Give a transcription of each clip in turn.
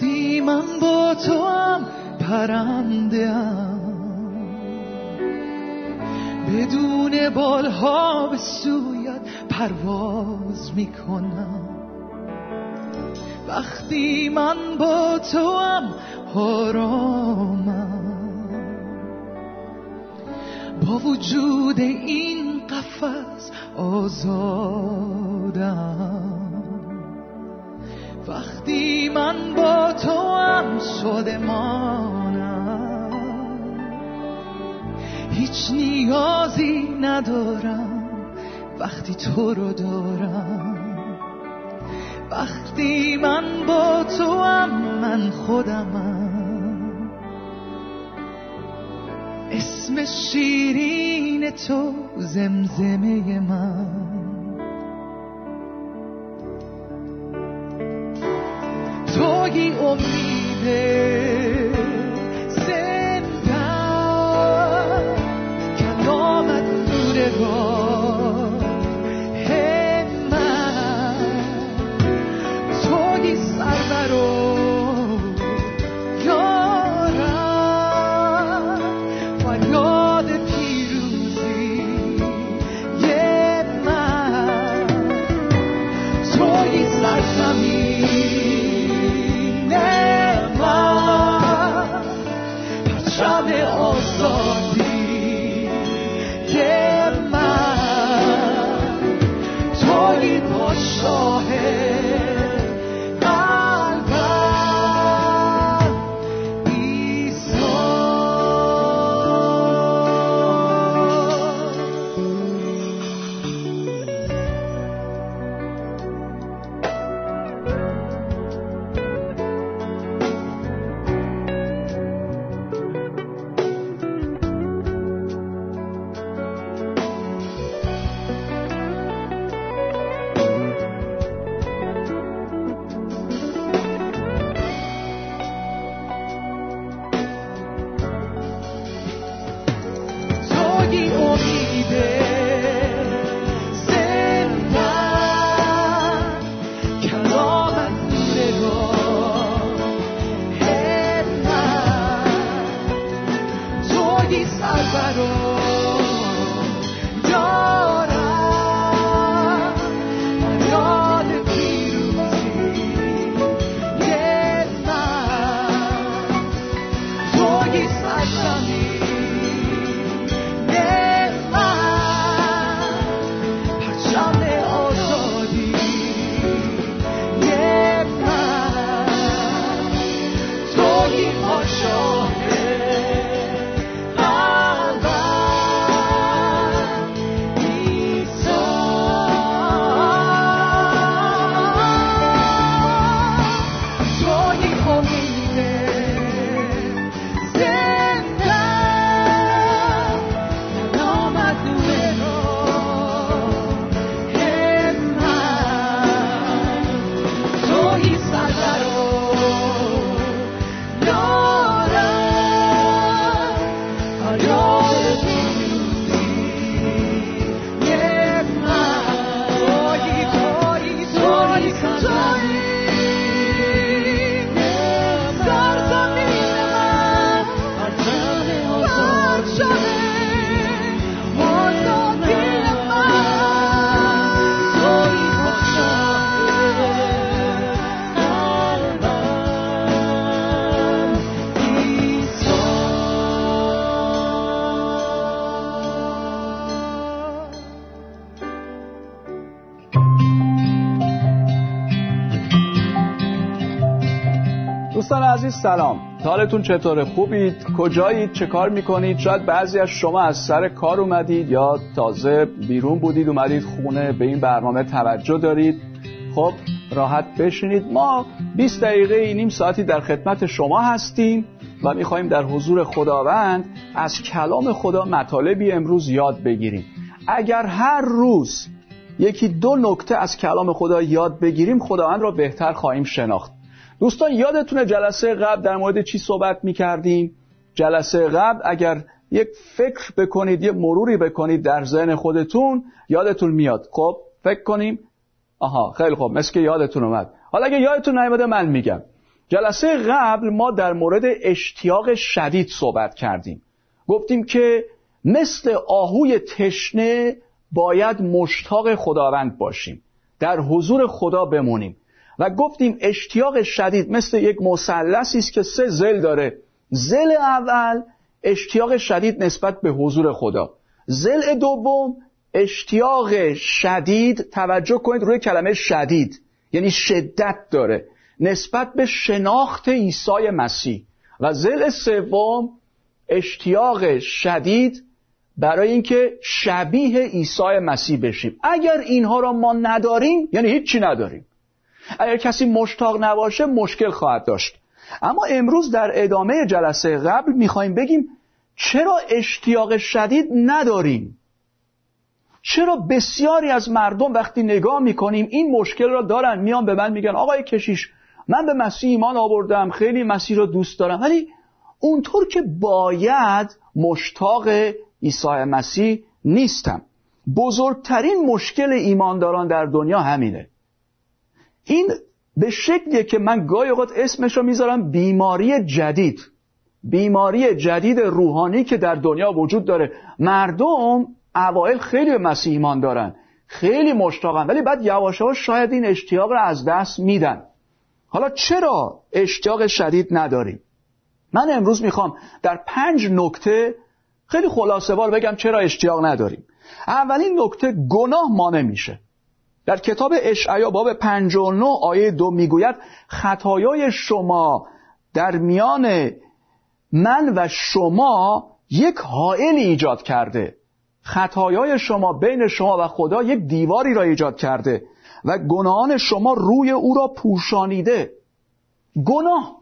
وقتی من با تو هم پرنده بدون بالها به سویت پرواز می‌کنم. وقتی من با تو هم آرامم. با وجود این قفس آزادم. وقتی من با تو هم شدمانم هیچ نیازی ندارم وقتی تو رو دارم. وقتی من با تو هم من خودمم. اسم شیرین تو زمزمه من. 以我疲惫。توی conmigo. امیده عزیز سلام. حالتون چطوره؟ خوبید؟ کجایید؟ چه کار می‌کنید؟ شاید بعضی از شما از سر کار اومدید یا تازه بیرون بودید اومدید خونه به این برنامه توجه دارید. خب راحت بشینید. ما 20 دقیقه نیم ساعتی در خدمت شما هستیم و می‌خواهیم در حضور خداوند از کلام خدا مطالبی امروز یاد بگیریم. اگر هر روز یکی دو نکته از کلام خدا یاد بگیریم خداوند را بهتر خواهیم شناخت. دوستان یادتونه جلسه قبل در مورد چی صحبت می کردیم؟ جلسه قبل اگر یک فکر بکنید یک مروری بکنید در ذهن خودتون یادتون میاد. خب فکر کنیم. آها خیلی خوب. مثل که یادتون اومد. حالا اگه یادتون نیومده من میگم. جلسه قبل ما در مورد اشتیاق شدید صحبت کردیم. گفتیم که مثل آهوی تشنه باید مشتاق خداوند باشیم. در حضور خدا بمونیم. و گفتیم اشتیاق شدید مثل یک مثلثی است که سه زل داره. زل اول اشتیاق شدید نسبت به حضور خدا. زل دوم اشتیاق شدید توجه کنید روی کلمه شدید. یعنی شدت داره. نسبت به شناخت عیسی مسیح. و زل سوم اشتیاق شدید برای اینکه شبیه عیسی مسیح بشیم. اگر اینها را ما نداریم یعنی هیچی نداریم. اگر کسی مشتاق نباشه مشکل خواهد داشت. اما امروز در ادامه جلسه قبل می‌خوایم بگیم چرا اشتیاق شدید نداریم؟ چرا بسیاری از مردم وقتی نگاه می‌کنیم این مشکل را دارن؟ میان به من میگن آقای کشیش من به مسیح ایمان آوردم خیلی مسیح را دوست دارم. ولی اونطور که باید مشتاق عیسی مسیح نیستم. بزرگترین مشکل ایمانداران در دنیا همینه. این به شکلیه که من گاهی اوقات اسمش رو می‌ذارم بیماری جدید. بیماری جدید روحانی که در دنیا وجود داره. مردم اوائل خیلی به مسیح ایمان دارن. خیلی مشتاقن. ولی بعد یواش شاید این اشتیاق رو از دست میدن. حالا چرا اشتیاق شدید نداریم؟ من امروز می‌خوام در پنج نکته خیلی خلاصه بگم چرا اشتیاق نداریم. اولین نکته گناه مانع میشه. در کتاب اشعیا باب 59 آیه دو می‌گوید خطایای شما در میان من و شما یک حائل ایجاد کرده. خطایای شما بین شما و خدا یک دیواری را ایجاد کرده و گناهان شما روی او را پوشانیده. گناه.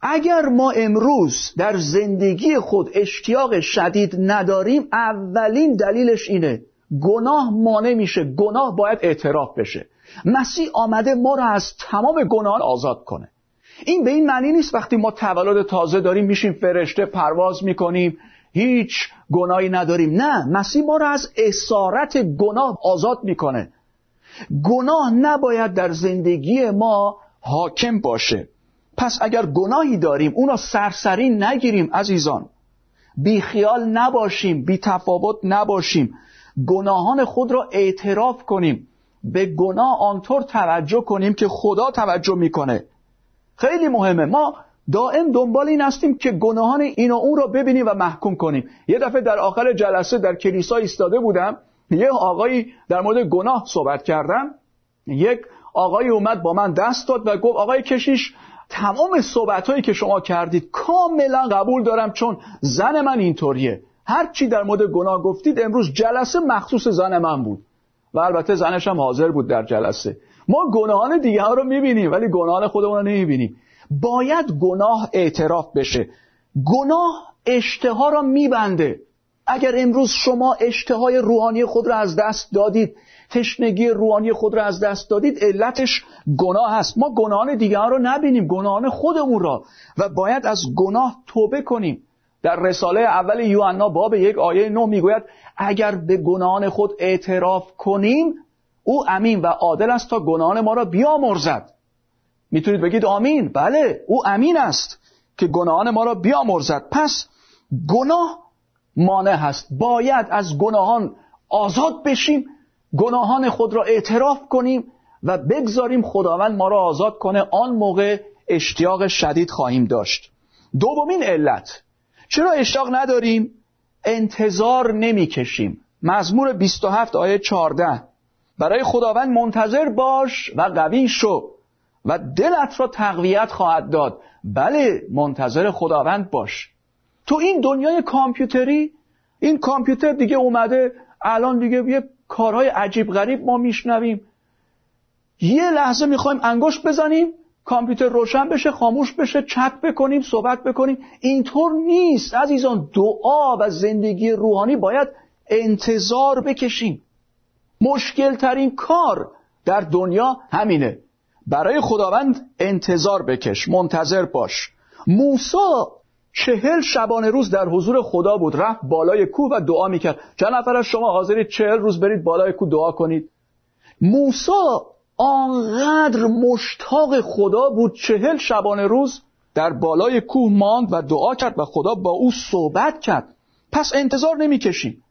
اگر ما امروز در زندگی خود اشتیاق شدید نداریم اولین دلیلش اینه. گناه مانع میشه گناه باید اعتراف بشه. مسیح آمده ما را از تمام گناهان آزاد کنه. این به این معنی نیست وقتی ما تولد تازه داریم میشیم فرشته پرواز می‌کنیم هیچ گناهی نداریم. نه مسیح ما را از اسارت گناه آزاد می‌کنه. گناه نباید در زندگی ما حاکم باشه. پس اگر گناهی داریم اون را سرسری نگیریم عزیزان. بی خیال نباشیم بی تفاوت نباشیم. گناهان خود را اعتراف کنیم. به گناه آنطور توجه کنیم که خدا توجه می‌کنه. خیلی مهمه. ما دائم دنبال این هستیم که گناهان این و اون را ببینیم و محکوم کنیم. یه دفعه در آخر جلسه در کلیسا ایستاده بودم. یه آقایی در مورد گناه صحبت کردم. یک آقایی اومد با من دست داد و گفت آقای کشیش تمام صحبت هایی که شما کردید کاملا قبول دارم چون زن من اینطوریه. هر چی در مورد گناه گفتید امروز جلسه مخصوص زن من بود. و البته زنش هم حاضر بود در جلسه. ما گناهان دیگه ها رو می‌بینیم ولی گناهان خودمون رو نمی‌بینیم. باید گناه اعتراف بشه. گناه اشتها را میبنده. اگر امروز شما اشتهای روحانی خود را از دست دادید تشنگی روحانی خود را از دست دادید علتش گناه هست. ما گناهان دیگر رو نبینیم گناهان خودمون را و باید از گناه توبه کنیم. در رساله اول یوحنا باب یک آیه نو می‌گوید اگر به گناهان خود اعتراف کنیم او امین و عادل است تا گناهان ما را بیامرزد. می‌تونید بگید آمین؟ بله او امین است که گناهان ما را بیامرزد. پس گناه مانع هست. باید از گناهان آزاد بشیم گناهان خود را اعتراف کنیم و بگذاریم خداوند ما را آزاد کنه. آن موقع اشتیاق شدید خواهیم داشت. دومین علت چرا اشتیاق نداریم؟ انتظار نمی‌کشیم. مزمور 27 آیه 14 برای خداوند منتظر باش و قوی شو و دلت را تقویت خواهد داد. بله منتظر خداوند باش. تو این دنیای کامپیوتری این کامپیوتر دیگه اومده الان دیگه یه کارهای عجیب غریب ما میشنویم. یه لحظه می‌خوایم انگشت بزنیم کامپیوتر روشن بشه خاموش بشه چت بکنیم صحبت بکنیم. اینطور نیست عزیزان. دعا و زندگی روحانی باید انتظار بکشیم. مشکل ترین کار در دنیا همینه. برای خداوند انتظار بکش منتظر باش. موسا چهل شبانه روز در حضور خدا بود. رفت بالای کوه و دعا می‌کرد. چند نفر از شما حاضرید چهل روز برید بالای کوه دعا کنید؟ موسا آنقدر مشتاق خدا بود چهل شبانه روز در بالای کوه ماند و دعا کرد و خدا با او صحبت کرد. پس انتظار نمی‌کشیم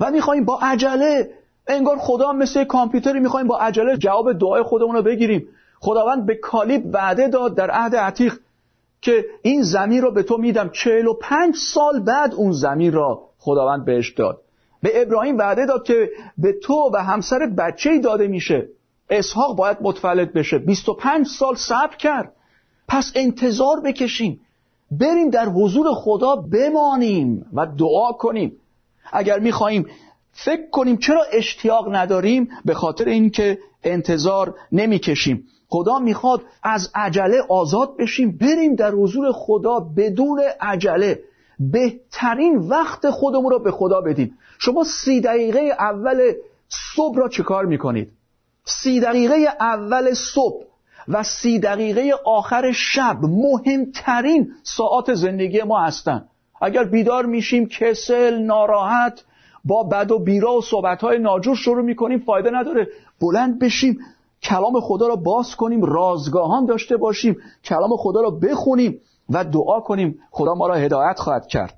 و می‌خوایم با عجله انگار خدا مثل کامپیوتری می‌خوایم با عجله جواب دعای خودمون رو بگیریم. خداوند به کالیب وعده داد در عهد عتیق که این زمین را به تو میدم. چهل و پنج سال بعد اون زمین را خداوند بهش داد. به ابراهیم وعده داد که به تو و همسر بچه داده میشه. اسحاق باید متولد بشه. 25 سال صبر کرد. پس انتظار بکشیم. بریم در حضور خدا بمانیم و دعا کنیم. اگر می‌خواهیم فکر کنیم چرا اشتیاق نداریم به خاطر اینکه انتظار نمی‌کشیم. خدا می‌خواد از عجله آزاد بشیم. بریم در حضور خدا بدون عجله. بهترین وقت خودمون رو به خدا بدیم. شما سی دقیقه اول صبح را چه کار می‌کنید؟ سی دقیقه اول صبح و سی دقیقه آخر شب مهمترین ساعت زندگی ما هستند اگر بیدار میشیم کسل ناراحت با بد و بیرا و صحبتهای ناجور شروع می‌کنیم فایده نداره. بلند بشیم کلام خدا را باز کنیم رازگاهان داشته باشیم کلام خدا را بخونیم و دعا کنیم. خدا ما را هدایت خواهد کرد.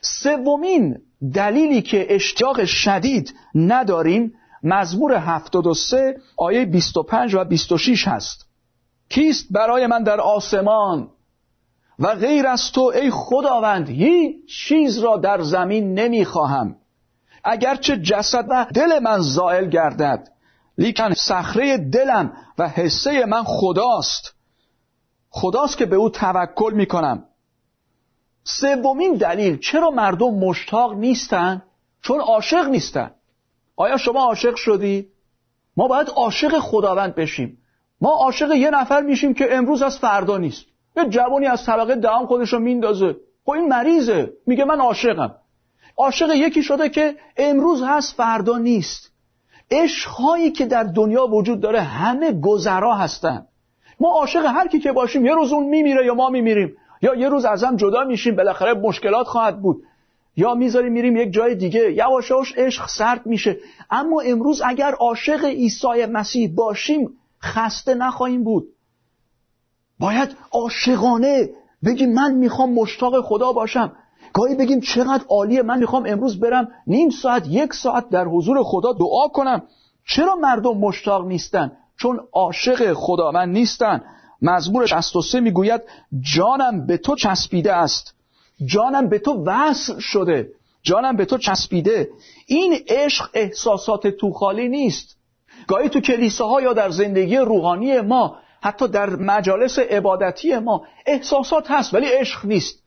سومین دلیلی که اشتیاق شدید نداریم مزمور 73 آیه 25 و 26 هست. کیست برای من در آسمان؟ و غیر از تو ای خداوند هیچ چیز را در زمین نمی‌خواهم. اگرچه جسد و دل من زائل گردد لیکن صخره دلم و حسه من خداست. خداست که به او توکل می‌کنم. سومین دلیل چرا مردم مشتاق نیستن؟ چون عاشق نیستن. آیا شما عاشق شدی؟ ما باید عاشق خداوند بشیم. ما عاشق یه نفر میشیم که امروز از فردا نیست. یه جوانی از طبقه دهم خودش رو میندازه. خب این مریضه. میگه من عاشقم. عاشق یکی شده که امروز هست فردا نیست. عشقهایی که در دنیا وجود داره همه گذرا هستن. ما عاشق هر کی که باشیم یه روز اون میمیره یا ما میمیریم. یا یه روز از هم جدا میشیم بالاخره مشکلات خواهد بود. یا می‌ذاریم میریم یک جای دیگه. یواش یواش عشق سرد میشه. اما امروز اگر عاشق عیسی مسیح باشیم خسته نخواهیم بود. باید عاشقانه بگیم من می‌خوام مشتاق خدا باشم. گاهی بگیم چقدر عالیه من می‌خوام امروز برم نیم ساعت یک ساعت در حضور خدا دعا کنم. چرا مردم مشتاق نیستن؟ چون عاشق خدا من نیستن. مزمور 63 می‌گوید جانم به تو چسبیده است. جانم به تو وصل شده. جانم به تو چسبیده. این عشق احساسات توخالی نیست. گاهی تو کلیساها یا در زندگی روحانی ما حتی در مجالس عبادتی ما احساسات هست ولی عشق نیست.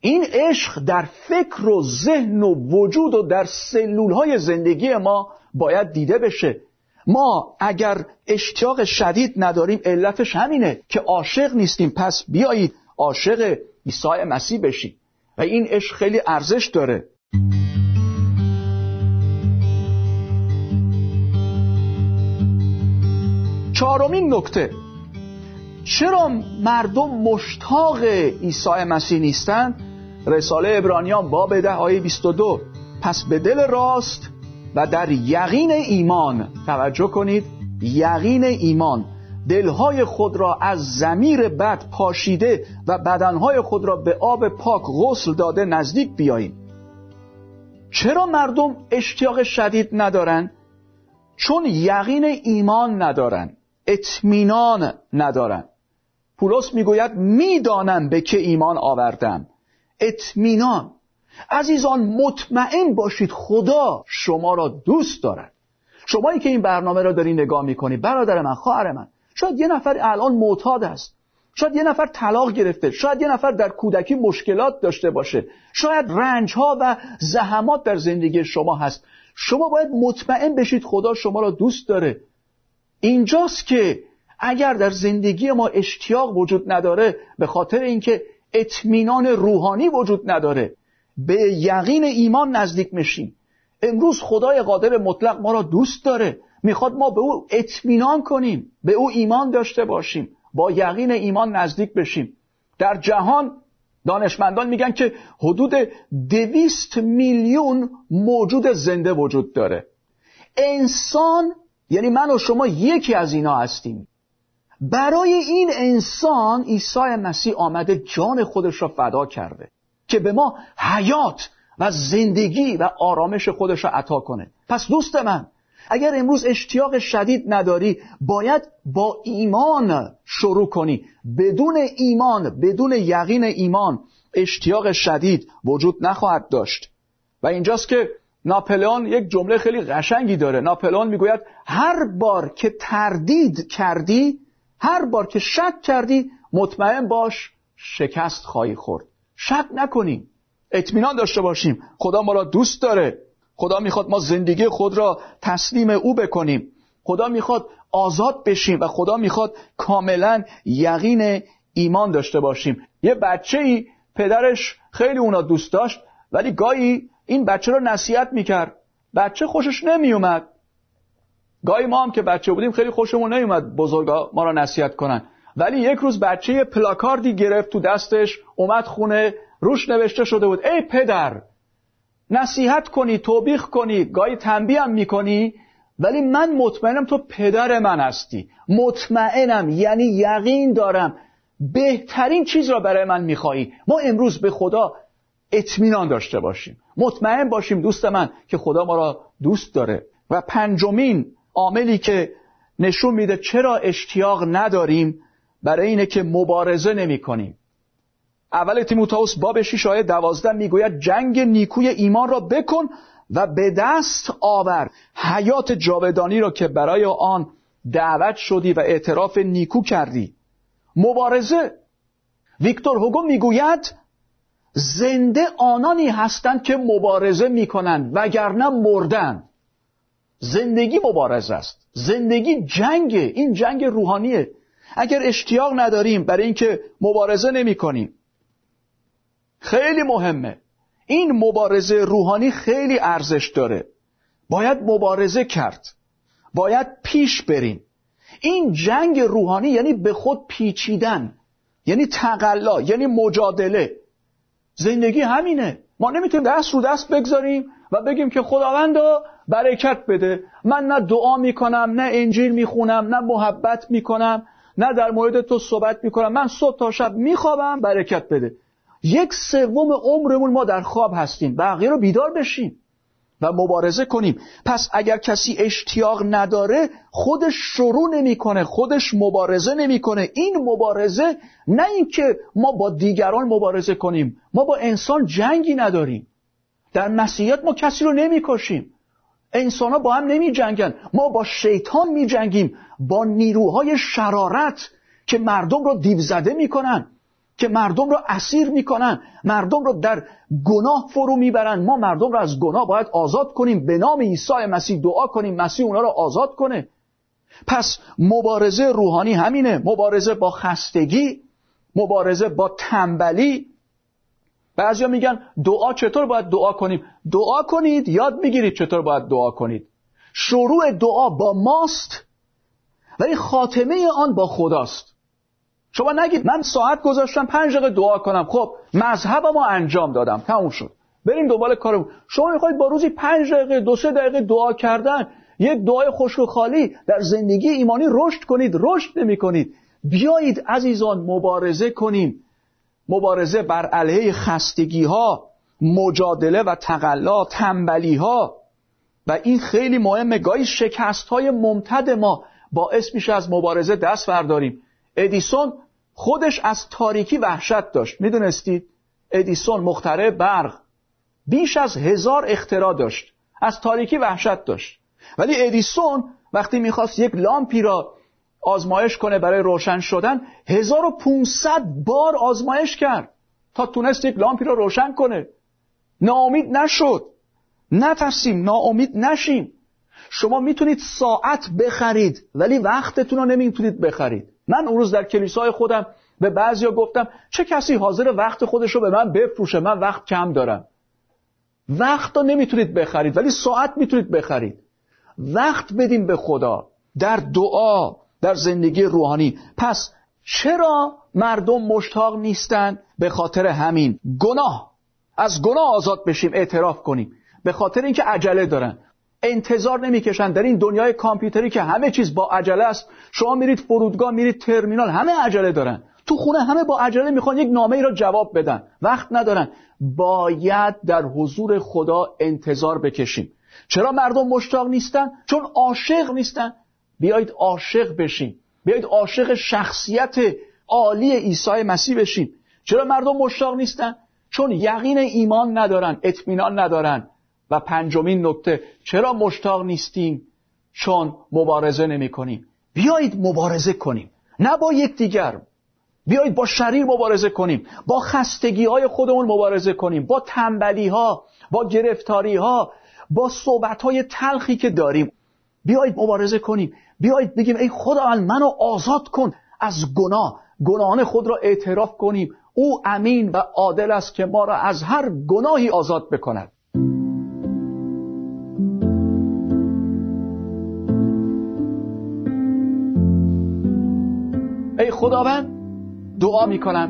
این عشق در فکر و ذهن و وجود و در سلول های زندگی ما باید دیده بشه. ما اگر اشتیاق شدید نداریم علتش همینه که عاشق نیستیم. پس بیایید عاشق عیسی مسیح بشیم و این عشق خیلی ارزش داره. چهارمین نکته. چرا مردم مشتاق عیسی مسیح نیستند رساله ابرانیان باب ده آیه 22 پس به دل راست و در یقین ایمان توجه کنید. یقین ایمان. دلهای خود را از زمیر بد پاشیده و بدنهای خود را به آب پاک غسل داده نزدیک بیاییم. چرا مردم اشتیاق شدید ندارن؟ چون یقین ایمان ندارن اطمینان ندارن. پولس می‌گوید می‌دانم به که ایمان آوردم. اطمینان. عزیزان مطمئن باشید خدا شما را دوست دارد. شمایی که این برنامه را داری نگاه می‌کنی برادر من خواهر من شاید یه نفر الان معتاد است شاید یه نفر طلاق گرفته. شاید یه نفر در کودکی مشکلات داشته باشه. شاید رنج ها و زحمات در زندگی شما هست. شما باید مطمئن بشید خدا شما را دوست داره. اینجاست که اگر در زندگی ما اشتیاق وجود نداره به خاطر اینکه اطمینان روحانی وجود نداره به یقین ایمان نزدیک میشیم. امروز خدای قادر مطلق ما را دوست داره. می‌خواد ما به او اطمینان کنیم به او ایمان داشته باشیم با یقین ایمان نزدیک بشیم. در جهان دانشمندان میگن که حدود دویست میلیون موجود زنده وجود داره. انسان یعنی من و شما یکی از اینا هستیم. برای این انسان عیسی مسیح آمده جان خودش را فدا کرده که به ما حیات و زندگی و آرامش خودش را عطا کنه. پس دوست من اگر امروز اشتیاق شدید نداری باید با ایمان شروع کنی. بدون ایمان بدون یقین ایمان اشتیاق شدید وجود نخواهد داشت. و اینجاست که ناپلئون یک جمله خیلی قشنگی داره. ناپلئون می‌گوید هر بار که تردید کردی هر بار که شک کردی مطمئن باش شکست خواهی خورد. شک نکنیم اطمینان داشته باشیم. خدا ما را دوست داره. خدا می‌خواد ما زندگی خود را تسلیم او بکنیم. خدا می‌خواد آزاد بشیم و خدا می‌خواد کاملا یقین ایمان داشته باشیم. یه بچه ای پدرش خیلی اونا دوست داشت ولی گاهی این بچه را نصیحت می‌کرد. بچه خوشش نمیومد گاهی ما هم که بچه بودیم خیلی خوشمون نمیومد بزرگا ما را نصیحت کنن. ولی یک روز بچه پلاکاردی گرفت تو دستش اومد خونه روش نوشته شده بود ای پدر نصیحت کنی توبیخ کنی گاهی تنبیه هم می‌کنی ولی من مطمئنم تو پدر من هستی. مطمئنم یعنی یقین دارم. بهترین چیز را برای من میخوایی ما امروز به خدا اطمینان داشته باشیم. مطمئن باشیم دوست من که خدا ما را دوست داره. و پنجمین عاملی که نشون میده چرا اشتیاق نداریم برای اینه که مبارزه نمی کنیم اول تیموتائوس باب 6 آیه 12 می‌گوید جنگ نیکوی ایمان را بکن و به دست آور حیات جاودانی را که برای آن دعوت شدی و اعتراف نیکو کردی. مبارزه. ویکتور هوگو می‌گوید زنده آنانی هستند که مبارزه می‌کنند وگرنه مردند زندگی مبارزه است. زندگی جنگ این جنگ روحانیه. اگر اشتیاق نداریم برای اینکه مبارزه نمی کنیم خیلی مهمه. این مبارزه روحانی خیلی ارزش داره. باید مبارزه کرد. باید پیش بریم. این جنگ روحانی یعنی به خود پیچیدن یعنی تقلا یعنی مجادله. زندگی همینه. ما نمی‌تونیم دست رو دست بگذاریم و بگیم که خداوندا برکت بده. من نه دعا می‌کنم نه انجیل می‌خونم نه محبت می‌کنم نه در مورد تو صحبت می‌کنم. من صبح تا شب میخوابم برکت بده. یک سوم عمرمون ما در خواب هستیم. بقیه رو بیدار بشیم و مبارزه کنیم. پس اگر کسی اشتیاق نداره خودش شروع نمی‌کنه خودش مبارزه نمی‌کنه. این مبارزه نه اینکه ما با دیگران مبارزه کنیم ما با انسان جنگی نداریم. در مسیحیت ما کسی رو نمی‌کشیم. انسان ها با هم نمی جنگن ما با شیطان می جنگیم با نیروهای شرارت که مردم رو دیوزده می‌کنن. که مردم رو اسیر می‌کنن مردم رو در گناه فرو می‌برن. ما مردم رو از گناه باید آزاد کنیم. به نام عیسی مسیح دعا کنیم. مسیح اونا رو آزاد کنه. پس مبارزه روحانی همینه. مبارزه با خستگی مبارزه با تنبلی. بعضیا میگن دعا چطور باید دعا کنیم؟ دعا کنید یاد می‌گیرید چطور باید دعا کنید. شروع دعا با ماست ولی خاتمه آن با خداست. شما نگید من ساعت گذاشتم پنج دقیقه دعا کنم. خب مذهب ما انجام دادم. تموم شد. بریم دنبال کارم شما می‌خواید با روزی پنج دقیقه دو سه دقیقه دعا کردن یک دعای خوش و خالی در زندگی ایمانی رشد کنید رشد نمی کنید بیایید عزیزان مبارزه کنیم. مبارزه بر علیه خستگی ها مجادله و تقلا تنبلی ها و این خیلی مهمه. گاهی شکست های ممتد ما باعث میشه از مبارزه دست برداریم. ادیسون خودش از تاریکی وحشت داشت. می‌دونستید ادیسون مخترع برق. بیش از هزار اختراع داشت. از تاریکی وحشت داشت. ولی ادیسون وقتی می‌خواست یک لامپی را آزمایش کنه برای روشن شدن 1500 بار آزمایش کرد تا تونست یک لامپی را روشن کنه. ناامید نشد. نترسیم ناامید نشیم شما می‌تونید ساعت بخرید ولی وقتتون رو نمی‌تونید بخرید. من اون روز در کلیسای خودم به بعضیا گفتم چه کسی حاضر وقت خودش رو به من بفروشه؟ من وقت کم دارم. وقت رو نمی‌تونید بخرید ولی ساعت می‌تونید بخرید. وقت بدیم به خدا. در دعا در زندگی روحانی. پس چرا مردم مشتاق نیستند به خاطر همین. گناه. از گناه آزاد بشیم اعتراف کنیم. به خاطر اینکه عجله دارن. انتظار نمی‌کشن. در این دنیای کامپیوتری که همه چیز با عجله است شما میرید فرودگاه میرید ترمینال همه عجله دارن. تو خونه همه با عجله می‌خوان یک نامه ای را جواب بدن. وقت ندارن. باید در حضور خدا انتظار بکشیم. چرا مردم مشتاق نیستن؟ چون عاشق نیستن. بیایید عاشق بشیم. بیایید عاشق شخصیت عالی عیسی مسیح بشیم. چرا مردم مشتاق نیستن؟ چون یقین ایمان ندارن اطمینان ندارن. و پنجمین نکته چرا مشتاق نیستیم چون مبارزه نمی کنیم؟ بیایید مبارزه کنیم نه با یکدیگر بیایید با شریر مبارزه کنیم با خستگی های خودمون مبارزه کنیم با تنبلی ها با گرفتاری ها با صحبت های تلخی که داریم. بیایید مبارزه کنیم بیایید بگیم ای خدا منو آزاد کن از گناه. گناهان خود را اعتراف کنیم. او امین و عادل است که ما را از هر گناهی آزاد بکند. خداوند دعا می‌کنم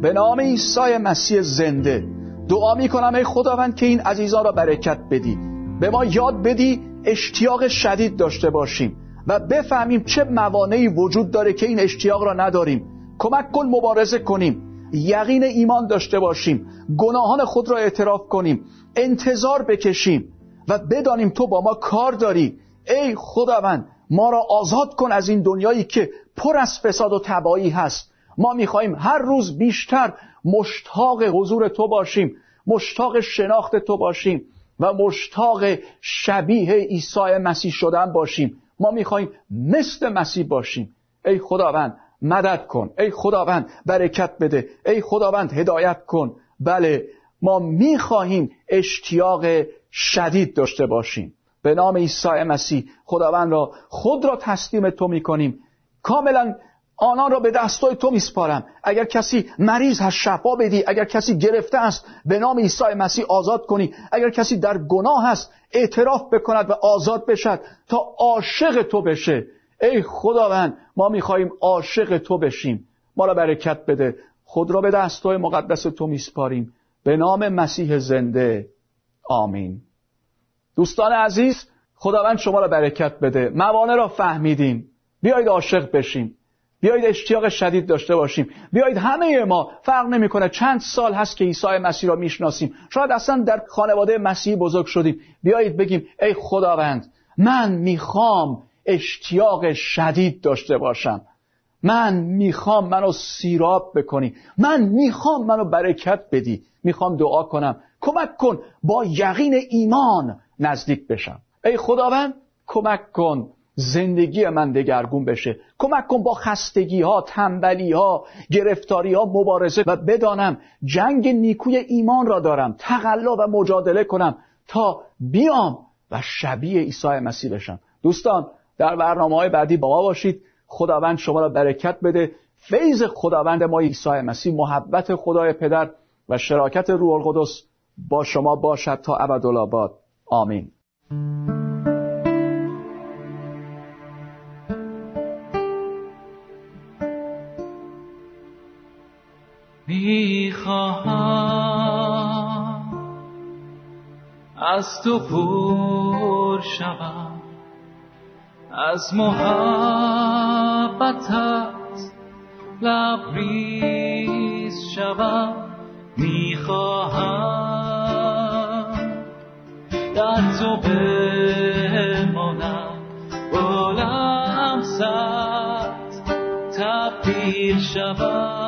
به نام عیسی مسیح زنده. دعا می‌کنم ای خداوند که این عزیزان را برکت بدی. به ما یاد بدی اشتیاق شدید داشته باشیم و بفهمیم چه موانعی وجود داره که این اشتیاق را نداریم. کمک کن مبارزه کنیم. یقین ایمان داشته باشیم. گناهان خود را اعتراف کنیم. انتظار بکشیم و بدانیم تو با ما کار داری. ای خداوند ما را آزاد کن از این دنیایی که پر از فساد و تبایی هست. ما می‌خواهیم هر روز بیشتر مشتاق حضور تو باشیم مشتاق شناخت تو باشیم و مشتاق شبیه عیسی مسیح شدن باشیم. ما می‌خواهیم مثل مسیح باشیم. ای خداوند مدد کن. ای خداوند برکت بده. ای خداوند هدایت کن. بله ما می‌خواهیم اشتیاق شدید داشته باشیم. به نام عیسی مسیح خداوند را خود را تسلیم تو می‌کنیم. کاملا آنان را به دستای تو میسپارم. اگر کسی مریض هست شفا بدی. اگر کسی گرفته است به نام عیسی مسیح آزاد کنی. اگر کسی در گناه است اعتراف بکند و آزاد بشد تا عاشق تو بشه. ای خداوند ما می‌خواهیم عاشق تو بشیم. ما را برکت بده. خود را به دستای مقدس تو میسپاریم. به نام مسیح زنده. آمین. دوستان عزیز خداوند شما را برکت بده. موانع را فهمیدیم. بیایید عاشق بشیم. بیایید اشتیاق شدید داشته باشیم. بیایید همه ما فرق نمی‌کنه چند سال هست که عیسی مسیح را می‌شناسیم. شاید اصلا در خانواده مسیحی بزرگ شدیم. بیایید بگیم ای خداوند من می‌خوام اشتیاق شدید داشته باشم. من می‌خوام منو سیراب بکنی. من می‌خوام منو برکت بدی. می‌خوام دعا کنم. کمک کن با یقین ایمان نزدیک بشم. ای خداوند کمک کن. زندگی من دگرگون بشه. کمک کن با خستگی ها تنبلی ها گرفتاری ها مبارزه و بدانم جنگ نیکوی ایمان را دارم تقلا و مجادله کنم تا بیام و شبیه عیسی مسیح بشم. دوستان در برنامه های بعدی با ما باشید. خداوند شما را برکت بده. فیض خداوند ما عیسی مسیح محبت خدای پدر و شراکت روح القدس با شما باشد تا ابدالآباد. آمین. می‌خواهم. از تو پر شوم. از محبتت لبریز شوم. می‌خواهم در تو بمانم. بلند سر تبدیل شوم.